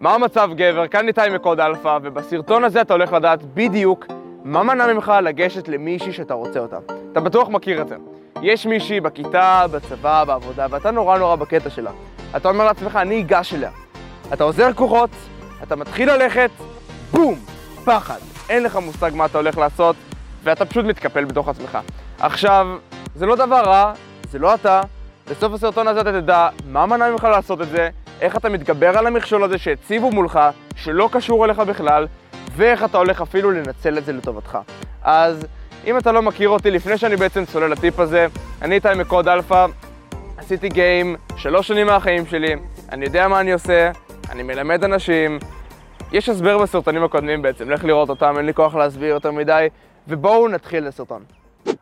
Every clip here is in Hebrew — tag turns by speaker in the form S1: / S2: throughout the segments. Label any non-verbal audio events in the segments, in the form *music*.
S1: מה המצב גבר? כאן איתי מקוד אלפא, ובסרטון הזה אתה הולך לדעת בדיוק מה מנע ממך לגשת למישהי שאתה רוצה אותה. אתה בטוח מכיר את זה. יש מישהי בכיתה, בצבא, בעבודה, ואתה נורא נורא בקטע שלה. אתה אומר לעצמך, אני אגש אליה. אתה עוזר כוחות, אתה מתחיל ללכת, בום! פחד. אין לך מושג מה אתה הולך לעשות, ואתה פשוט מתקפל בתוך עצמך. עכשיו, זה לא דבר רע, זה לא אתה. בסוף הסרטון הזה אתה תדע מה מנע ממך לעשות את זה, איך אתה מתגבר על המכשול הזה שהציבו מולך, שלא קשור אליך בכלל, ואיך אתה הולך אפילו לנצל את זה לטובתך. אז אם אתה לא מכיר אותי, לפני שאני בעצם צולל לטיפ הזה, אני איתי מקוד אלפא, עשיתי game שלוש שנים מהחיים שלי, אני יודע מה אני עושה, אני מלמד אנשים, יש הסבר בסרטונים הקודמים בעצם, לך לראות אותם, אין לי כוח להסביר יותר מדי, ובואו נתחיל לסרטון.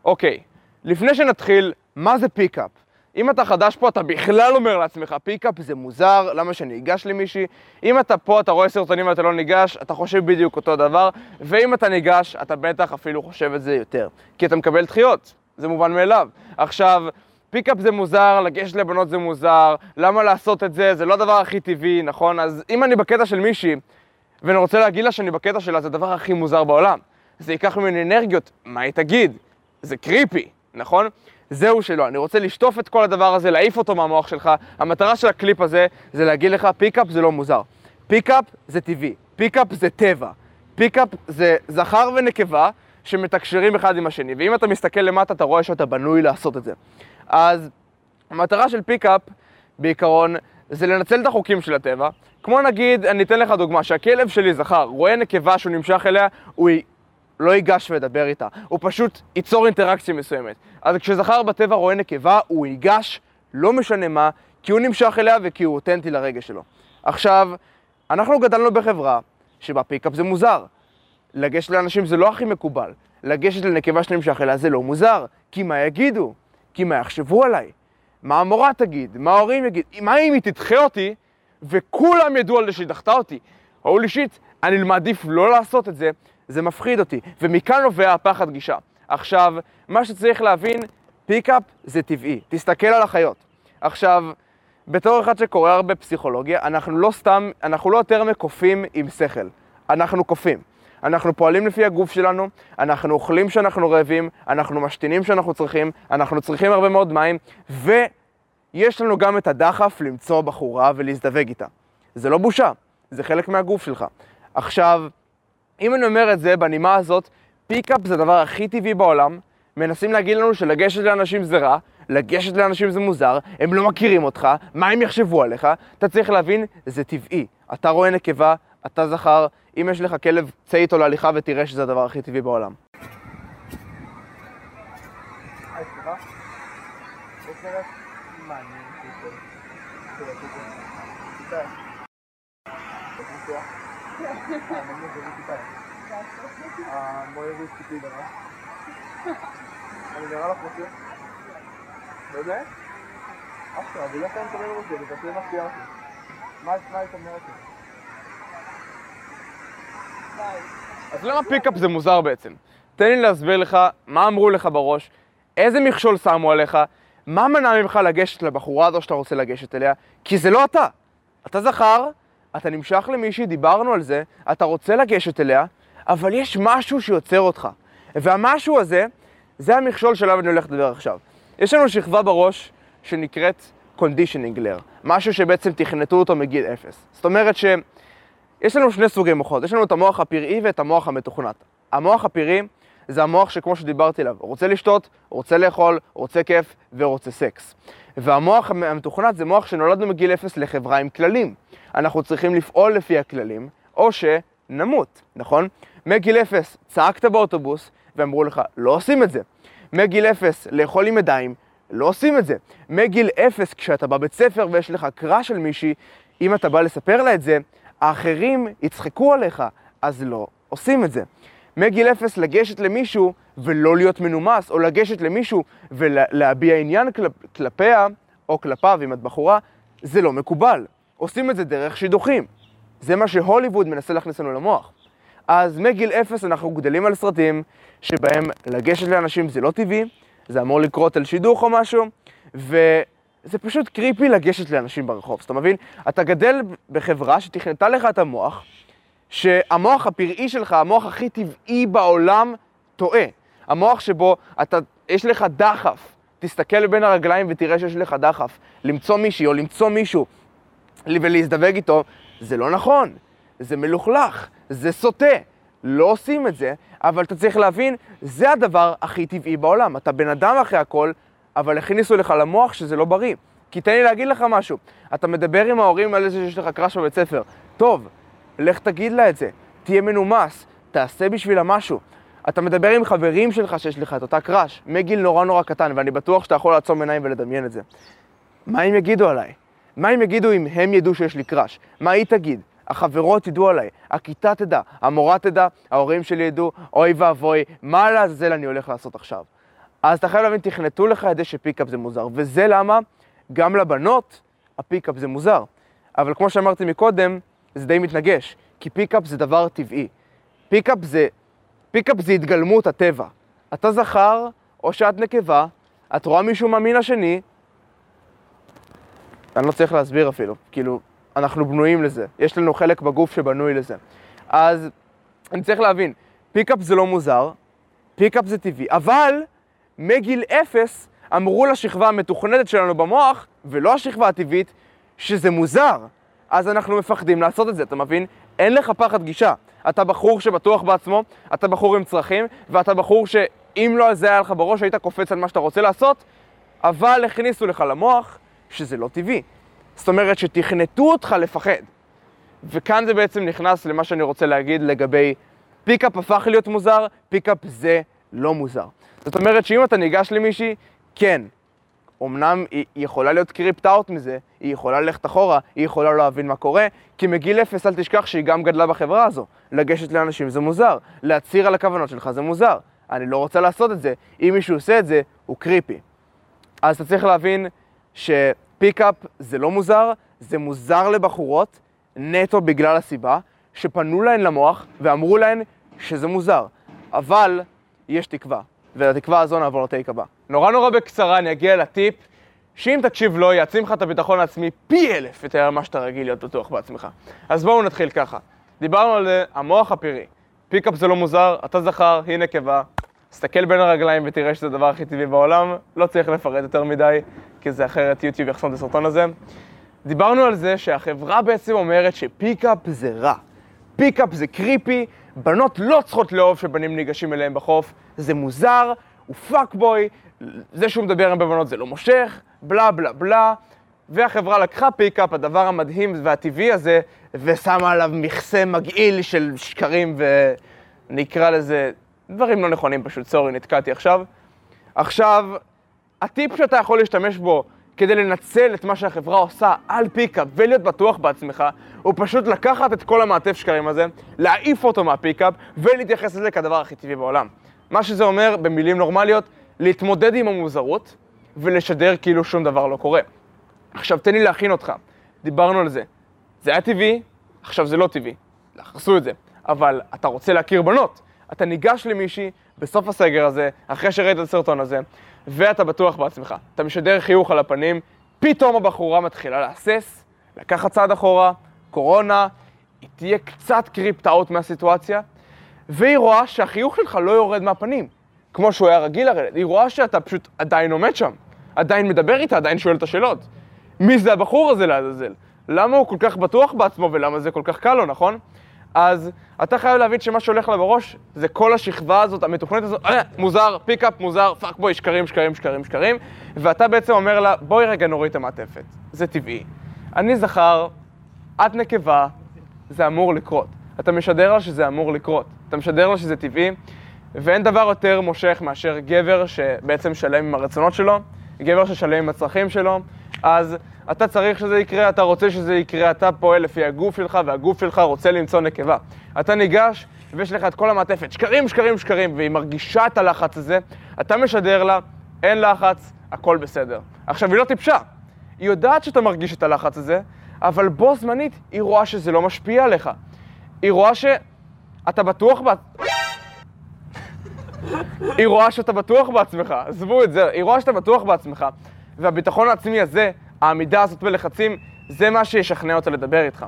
S1: אוקיי, לפני שנתחיל, מה זה pickup? אם אתה חדש פה, אתה בכלל אומר לעצמך, pickup זה מוזר, למה שאני אגש למישהי? אם אתה פה, אתה רואה סרטונים ואתה לא ניגש, אתה חושב בדיוק אותו דבר, ואם אתה ניגש, אתה בטח אפילו חושב את זה יותר. כי אתה מקבל דחיות, זה מובן מאליו. עכשיו, pickup זה מוזר, לגשת לבנות זה מוזר, למה לעשות את זה? זה לא הדבר הכי טבעי, נכון? אז אם אני בקטע של מישהי, ואני רוצה להגיד לה שאני בקטע שלה, זה הדבר הכי מוזר בעולם. זה ייקח ממני אנרגיות, מה היא תגיד? זה creepy, נכון? זהו שלא, אני רוצה לשטוף את כל הדבר הזה, להעיף אותו מהמוח שלך. המטרה של הקליפ הזה זה להגיד לך, pickup זה לא מוזר. pickup זה טבעי, pickup זה טבע. pickup זה זכר ונקבה שמתקשרים אחד עם השני, ואם אתה מסתכל למטה אתה רואה שאתה בנוי לעשות את זה. אז המטרה של pickup, בעיקרון, זה לנצל את החוקים של הטבע. כמו נגיד, אני אתן לך דוגמה, שהכלב שלי זכר, רואה נקבה שהוא נמשך אליה, הוא לא ייגש וידבר איתה, הוא פשוט ייצור אינטראקציה מסוימת. אז כשזכר בטבע רואה נקבה, הוא ייגש, לא משנה מה, כי הוא נמשך אליה וכי הוא אותנטי לרגש שלו. עכשיו, אנחנו גדלנו בחברה שבה פיקאפ זה מוזר. לגשת לאנשים זה לא הכי מקובל. לגשת לנקבה שנמשך אליה זה לא מוזר. כי מה יגידו? כי מה יחשבו עליי? מה המורה תגיד? מה ההורים יגיד? מה אם היא תדחה אותי וכולם ידעו על זה שהיא דחתה אותי? או לישית, אני מעדיף לא לעשות את זה, זה מפחיד אותי, ומכאן נובע הפחד גישה. עכשיו, מה שצריך להבין, פיקאפ זה טבעי, תסתכל על החיות. עכשיו, בתור אחד שקורא הרבה פסיכולוגיה, אנחנו לא סתם, אנחנו לא יותר מקופים עם שכל, אנחנו קופים. אנחנו פועלים לפי הגוף שלנו, אנחנו אוכלים כשאנחנו רעבים, אנחנו משתינים כשאנחנו צריכים, אנחנו צריכים הרבה מאוד מים, ויש לנו גם את הדחף למצוא בחורה ולהזדווג איתה. זה לא בושה, זה חלק מהגוף שלך. עכשיו, אם אני אומר את זה בנימה הזאת, פיקאפ זה הדבר הכי טבעי בעולם, מנסים להגיד לנו שלגשת לאנשים זה רע, לגשת לאנשים זה מוזר, הם לא מכירים אותך, מה הם יחשבו עליך? אתה צריך להבין, זה טבעי. אתה רואה נקבה, אתה זכר, אם יש לך כלב, צא איתו להליכה ותראה שזה הדבר הכי טבעי בעולם. המורה והסתכלי דבר. אני נראה לך רוצה? באמת? אשכרה, ולא פעם תדבר רוצה, ותעשי מפתיע אותי. מה היית אומרת לי? אז למה פיקאפ זה מוזר בעצם? תן לי להסביר לך מה אמרו לך בראש, איזה מכשול שמו עליך, מה מנע ממך לגשת לבחורה הזו שאתה רוצה לגשת אליה, כי זה לא אתה. אתה זכר, אתה נמשך למישהי, דיברנו על זה, אתה רוצה לגשת אליה, אבל יש משהו שיוצר אותך. והמשהו הזה, זה המכשול שלו אני הולך לדבר עכשיו. יש לנו שכבה בראש שנקראת conditioning layer, משהו שבעצם תכנתו אותו מגיל אפס. זאת אומרת שיש לנו שני סוגי מוחות, יש לנו את המוח הפראי ואת המוח המתוכנת. המוח הפראי זה המוח שכמו שדיברתי עליו, רוצה לשתות, רוצה לאכול, רוצה כיף ורוצה סקס. והמוח המתוכנת זה מוח שנולדנו מגיל אפס לחברה עם כללים. אנחנו צריכים לפעול לפי הכללים, או שנמות, נכון? מגיל אפס צעקת באוטובוס ואמרו לך, לא עושים את זה. מגיל אפס לאכול עם ידיים, לא עושים את זה. מגיל אפס כשאתה בבית ספר ויש לך קרא של מישהי, אם אתה בא לספר לה את זה, האחרים יצחקו עליך, אז לא עושים את זה. מגיל אפס לגשת למישהו ולא להיות מנומס, או לגשת למישהו ולהביע עניין כלפ, כלפיה, או כלפיו, אם את בחורה, זה לא מקובל. עושים את זה דרך שידוכים. זה מה שהוליווד מנסה להכניס לנו למוח. אז מגיל אפס אנחנו גדלים על סרטים שבהם לגשת לאנשים זה לא טבעי, זה אמור לקרות על שידוך או משהו, זה פשוט קריפי לגשת לאנשים ברחוב, אז אתה מבין? אתה גדל בחברה שתכנתה לך את המוח, שהמוח הפראי שלך, המוח הכי טבעי בעולם, טועה. המוח שבו אתה, יש לך דחף, תסתכל בין הרגליים ותראה שיש לך דחף. למצוא מישהי או למצוא מישהו ולהזדווג איתו, זה לא נכון, זה מלוכלך, זה סוטה. לא עושים את זה, אבל אתה צריך להבין, זה הדבר הכי טבעי בעולם. אתה בן אדם אחרי הכל, אבל הכניסו לך למוח שזה לא בריא. כי תן לי להגיד לך משהו, אתה מדבר עם ההורים על זה שיש לך crush בבית ספר. טוב, לך תגיד לה את זה, תהיה מנומס, תעשה בשבילה משהו. אתה מדבר עם חברים שלך שיש לך את אותה crush, מגיל נורא נורא קטן, ואני בטוח שאתה יכול לעצום עיניים ולדמיין את זה. מה הם יגידו עליי? מה הם יגידו אם הם ידעו שיש לי crush? מה היא תגיד? החברות ידעו עליי, הכיתה תדע, המורה תדע, ההורים שלי ידעו, אוי ואבוי, מה לעזאזל אני הולך לעשות עכשיו? אז אתה חייב להבין, תכנתו לך את זה ש pickup זה מוזר, וזה למה גם לבנות ה pickup זה מוזר. אבל כמו שאמרתי מקודם, זה די מתנגש, כי pickup זה דבר טבעי. pickup זה, pickup זה התגלמות הטבע. אתה זכר או שאת נקבה, את רואה מישהו מהמין השני, אני לא צריך להסביר אפילו, כאילו, אנחנו בנויים לזה, יש לנו חלק בגוף שבנוי לזה. אז אני צריך להבין, pickup זה לא מוזר, pickup זה טבעי, אבל מגיל אפס אמרו לשכבה המתוכנתת שלנו במוח, ולא השכבה הטבעית, שזה מוזר. אז אנחנו מפחדים לעשות את זה, אתה מבין? אין לך פחד גישה. אתה בחור שבטוח בעצמו, אתה בחור עם צרכים, ואתה בחור שאם לא זה היה לך בראש, היית קופץ על מה שאתה רוצה לעשות, אבל הכניסו לך למוח שזה לא טבעי. זאת אומרת שתכנתו אותך לפחד. וכאן זה בעצם נכנס למה שאני רוצה להגיד לגבי pickup הפך להיות מוזר, pickup זה לא מוזר. זאת אומרת שאם אתה ניגש למישהי, כן, אמנם היא יכולה להיות creeped out מזה, היא יכולה ללכת אחורה, היא יכולה לא להבין מה קורה, כי מגיל אפס אל תשכח שהיא גם גדלה בחברה הזו. לגשת לאנשים זה מוזר, להצהיר על הכוונות שלך זה מוזר. אני לא רוצה לעשות את זה, אם מישהו עושה את זה, הוא creepy. אז אתה צריך להבין ש pickup זה לא מוזר, זה מוזר לבחורות, נטו בגלל הסיבה, שפנו להן למוח ואמרו להן שזה מוזר. אבל יש תקווה. ולתקווה הזו נעבור לטייק הבא. נורא נורא בקצרה אני אגיע לטיפ שאם תקשיב לו, יעצים לך את הביטחון העצמי פי אלף יותר ממה שאתה רגיל להיות בטוח בעצמך. אז בואו נתחיל ככה. דיברנו על זה, המוח הפראי. פיקאפ זה לא מוזר, אתה זכר, היא נקבה. תסתכל בין הרגליים ותראה שזה הדבר הכי טבעי בעולם. לא צריך לפרט יותר מדי, כי זה אחרת יוטיוב יחסום את הסרטון הזה. דיברנו על זה שהחברה בעצם אומרת ש pickup זה רע. pickup זה creepy, בנות לא צריכות לאהוב שבנים ניגשים אליהם בחוף, זה מוזר, הוא fuckboy, זה שהוא מדבר עם בבנות זה לא מושך, בלה בלה בלה, והחברה לקחה pickup, הדבר המדהים והטבעי הזה, ושמה עליו מכסה מגעיל של שקרים ונקרא לזה דברים לא נכונים פשוט, sorry, נתקעתי עכשיו. עכשיו, הטיפ שאתה יכול להשתמש בו כדי לנצל את מה שהחברה עושה על pickup ולהיות בטוח בעצמך, הוא פשוט לקחת את כל המעטף שקרים הזה, להעיף אותו מה pickup ולהתייחס לזה כדבר הכי טבעי בעולם. מה שזה אומר, במילים נורמליות, להתמודד עם המוזרות ולשדר כאילו שום דבר לא קורה. עכשיו תן לי להכין אותך, דיברנו על זה. זה היה טבעי, עכשיו זה לא טבעי. עשו את זה. אבל אתה רוצה להכיר בנות. אתה ניגש למישהי בסוף הסגר הזה, אחרי שראית את הסרטון הזה, ואתה בטוח בעצמך. אתה משדר חיוך על הפנים, פתאום הבחורה מתחילה להסס, לקחת צעד אחורה, קורונה, היא תהיה קצת קריפט מהסיטואציה, והיא רואה שהחיוך שלך לא יורד מהפנים, כמו שהוא היה רגיל לרדת. היא רואה שאתה פשוט עדיין עומד שם, עדיין מדבר איתה, עדיין שואל את השאלות. מי זה הבחור הזה לעזאזל? למה הוא כל כך בטוח בעצמו ולמה זה כל כך קל לו, נכון? אז אתה חייב להבין שמה שהולך לה בראש זה כל השכבה הזאת, המתוכנית הזאת, אה, מוזר, pickup, מוזר, fuckboy, שקרים, שקרים, שקרים, שקרים, ואתה בעצם אומר לה, בואי רגע נוריד את המעטפת, זה טבעי. אני זכר, את נקבה, זה אמור לקרות. אתה משדר לה שזה אמור לקרות, אתה משדר לה שזה טבעי, ואין דבר יותר מושך מאשר גבר שבעצם שלם עם הרצונות שלו, גבר ששלם עם הצרכים שלו, אז אתה צריך שזה יקרה, אתה רוצה שזה יקרה, אתה פועל לפי הגוף שלך, והגוף שלך רוצה למצוא נקבה. אתה ניגש, ויש לך את כל המעטפת, שקרים, שקרים, שקרים, והיא מרגישה את הלחץ הזה, אתה משדר לה, אין לחץ, הכל בסדר. עכשיו, היא לא טיפשה. היא יודעת שאתה מרגיש את הלחץ הזה, אבל בו זמנית היא רואה שזה לא משפיע עליך. היא רואה שאתה בטוח ב... היא רואה שאתה בטוח בעצמך, עזבו את זה, היא רואה שאתה בטוח בעצמך, והביטחון העצמי הזה, העמידה הזאת בלחצים, זה מה שישכנע אותה לדבר איתך.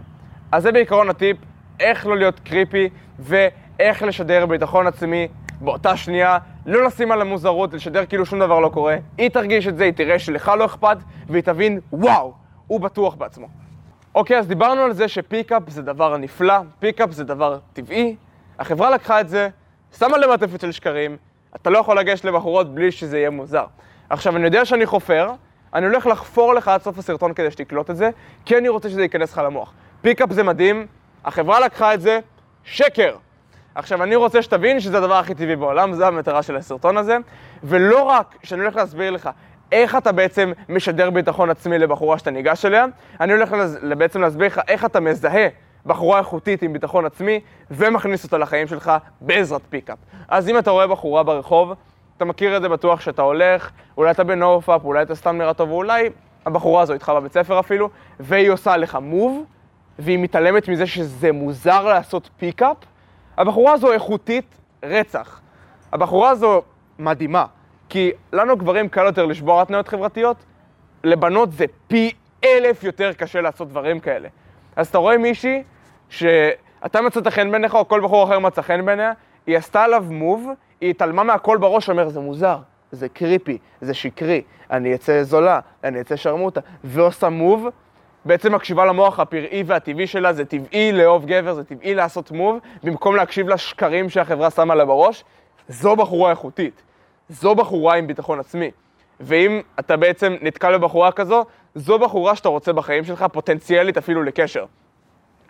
S1: אז זה בעיקרון הטיפ, איך לא להיות creepy ואיך לשדר ביטחון עצמי באותה שנייה, לא לשים על המוזרות, לשדר כאילו שום דבר לא קורה. היא תרגיש את זה, היא תראה שלך לא אכפת, והיא תבין, וואו, הוא בטוח בעצמו. אוקיי, אז דיברנו על זה ש pickup זה דבר נפלא, pickup זה דבר טבעי. החברה לקחה את זה, שמה למעטפת של שקרים, אתה לא יכול לגשת לבחורות בלי שזה יהיה מוזר. עכשיו, אני יודע שאני חופר, אני הולך לחפור לך עד סוף הסרטון כדי שתקלוט את זה, כי אני רוצה שזה ייכנס לך למוח. פיקאפ זה מדהים, החברה לקחה את זה, שקר. עכשיו, אני רוצה שתבין שזה הדבר הכי טבעי בעולם, זו המטרה של הסרטון הזה, ולא רק שאני הולך להסביר לך איך אתה בעצם משדר ביטחון עצמי לבחורה שאתה ניגש אליה, אני הולך בעצם להסביר לך איך אתה מזהה בחורה איכותית עם ביטחון עצמי ומכניס אותה לחיים שלך בעזרת pickup. אז אם אתה רואה בחורה ברחוב, אתה מכיר את זה בטוח שאתה הולך, אולי אתה ב NoFap, אולי אתה סתם נראה טוב, ואולי הבחורה הזו איתך בבית ספר אפילו, והיא עושה לך move, והיא מתעלמת מזה שזה מוזר לעשות pickup, הבחורה הזו איכותית רצח. הבחורה הזו מדהימה, כי לנו גברים קל יותר לשבור התניות חברתיות, לבנות זה פי אלף יותר קשה לעשות דברים כאלה. אז אתה רואה מישהי שאתה מצאת חן בעיניך, או כל בחור אחר מצא חן בעיניה, היא עשתה עליו מוב, היא התעלמה מהכל בראש, אומר, זה מוזר, זה קריפי, זה שקרי, אני אצא זולה, אני אצא שרמוטה, ועושה מוב, בעצם מקשיבה למוח הפראי והטבעי שלה, זה טבעי לאהוב גבר, זה טבעי לעשות מוב, במקום להקשיב לשקרים שהחברה שמה לה בראש, זו בחורה איכותית. זו בחורה עם ביטחון עצמי. ואם אתה בעצם נתקל בבחורה כזו, זו בחורה שאתה רוצה בחיים שלך, פוטנציאלית אפילו לקשר.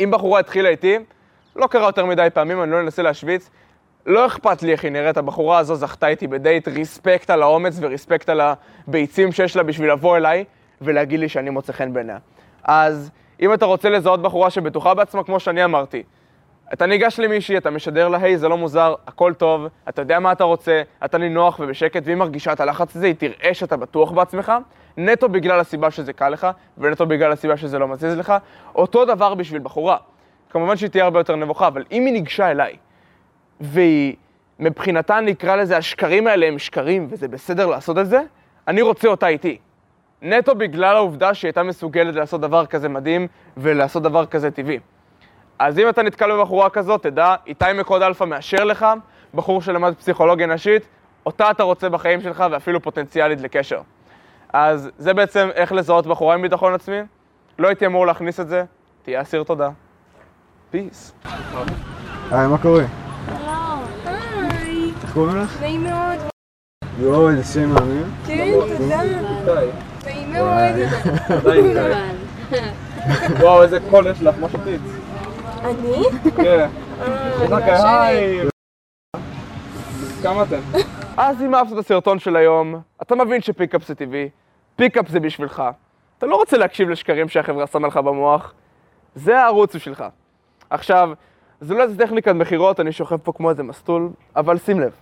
S1: אם בחורה התחילה איתי, לא קרה יותר מדי פעמים, אני לא אנסה להשוויץ, לא אכפת לי איך היא נראית, הבחורה הזו זכתה איתי בדייט, ריספקט על האומץ וריספקט על הביצים שיש לה בשביל לבוא אליי ולהגיד לי שאני מוצא חן בעיניה. אז אם אתה רוצה לזהות בחורה שבטוחה בעצמה, כמו שאני אמרתי, אתה ניגש למישהי, אתה משדר לה, היי, זה לא מוזר, הכל טוב, אתה יודע מה אתה רוצה, אתה נינוח ובשקט, והיא מרגישה את הלחץ הזה, היא תראה שאתה בטוח בעצמך, נטו בגלל הסיבה שזה קל לך, ונטו בגלל הסיבה שזה לא מזיז לך. אותו דבר בשביל בחורה. כמובן שהיא תהיה הרבה יותר נבוכה, אבל אם היא ניגשה אליי, והיא, מבחינתה נקרא לזה, השקרים האלה הם שקרים, וזה בסדר לעשות את זה, אני רוצה אותה איתי. נטו בגלל העובדה שהיא הייתה מסוגלת לעשות דבר כזה מדהים, ולעשות דבר כזה טבעי. אז אם אתה נתקל בבחורה כזאת, תדע, איתי מקוד אלפא מאשר לך, בחור שלמד פסיכולוגיה נשית, אותה אתה רוצה בחיים שלך ואפילו פוטנציאלית לקשר. אז זה בעצם איך לזהות בחורה עם ביטחון עצמי. לא הייתי אמור להכניס את זה, תהיה אסיר תודה. פיס.
S2: היי, מה קורה?
S3: היי,
S2: איך קוראים לך?
S3: נעים מאוד.
S2: יואו, איזה שם מאמין.
S3: כן, תודה. נעים מאוד. *laughs* *laughs*
S1: וואו, איזה קול יש לך, מה שתית?
S3: אני?
S1: כן.
S3: אה,
S1: רק היי. כמה אתם? אז אם אהבת את הסרטון של היום, אתה מבין ש pickup זה טבעי, pickup זה בשבילך. אתה לא רוצה להקשיב לשקרים שהחברה שמה לך במוח, זה הערוץ בשבילך. עכשיו, זה לא איזה טכניקת מכירות, אני שוכב פה כמו איזה מסטול, אבל שים לב,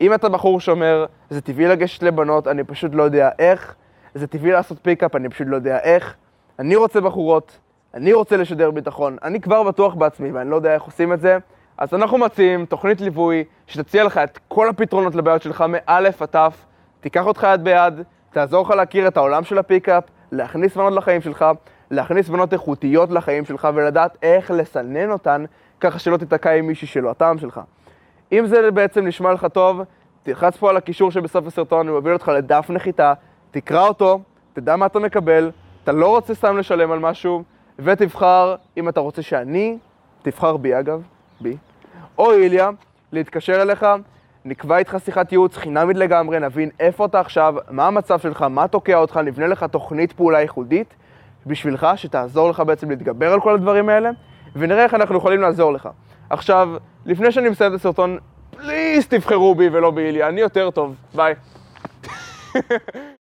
S1: אם אתה בחור שאומר, זה טבעי לגשת לבנות, אני פשוט לא יודע איך, זה טבעי לעשות pickup, אני פשוט לא יודע איך, אני רוצה בחורות, אני רוצה לשדר ביטחון, אני כבר בטוח בעצמי ואני לא יודע איך עושים את זה, אז אנחנו מציעים תוכנית ליווי שתציע לך את כל הפתרונות לבעיות שלך מאלף עד תף, תיקח אותך יד ביד, תעזור לך להכיר את העולם של הפיקאפ, להכניס בנות לחיים שלך, להכניס בנות איכותיות לחיים שלך ולדעת איך לסנן אותן ככה שלא תיתקע עם מישהי שלא הטעם שלך. אם זה בעצם נשמע לך טוב, תלחץ פה על הקישור שבסוף הסרטון, אני מביא אותך לדף נחיתה, תקרא אותו, תדע מה אתה מקבל, אתה לא רוצה סתם לשלם על משהו, ותבחר, אם אתה רוצה שאני, תבחר בי אגב, בי, או איליה, להתקשר אליך, נקבע איתך שיחת ייעוץ חינמית לגמרי, נבין איפה אתה עכשיו, מה המצב שלך, מה תוקע אותך, נבנה לך תוכנית פעולה ייחודית בשבילך, שתעזור לך בעצם להתגבר על כל הדברים האלה, ונראה איך אנחנו יכולים לעזור לך. עכשיו, לפני שאני מסיים את הסרטון, פליז תבחרו בי ולא באיליה, אני יותר טוב, ביי. *laughs*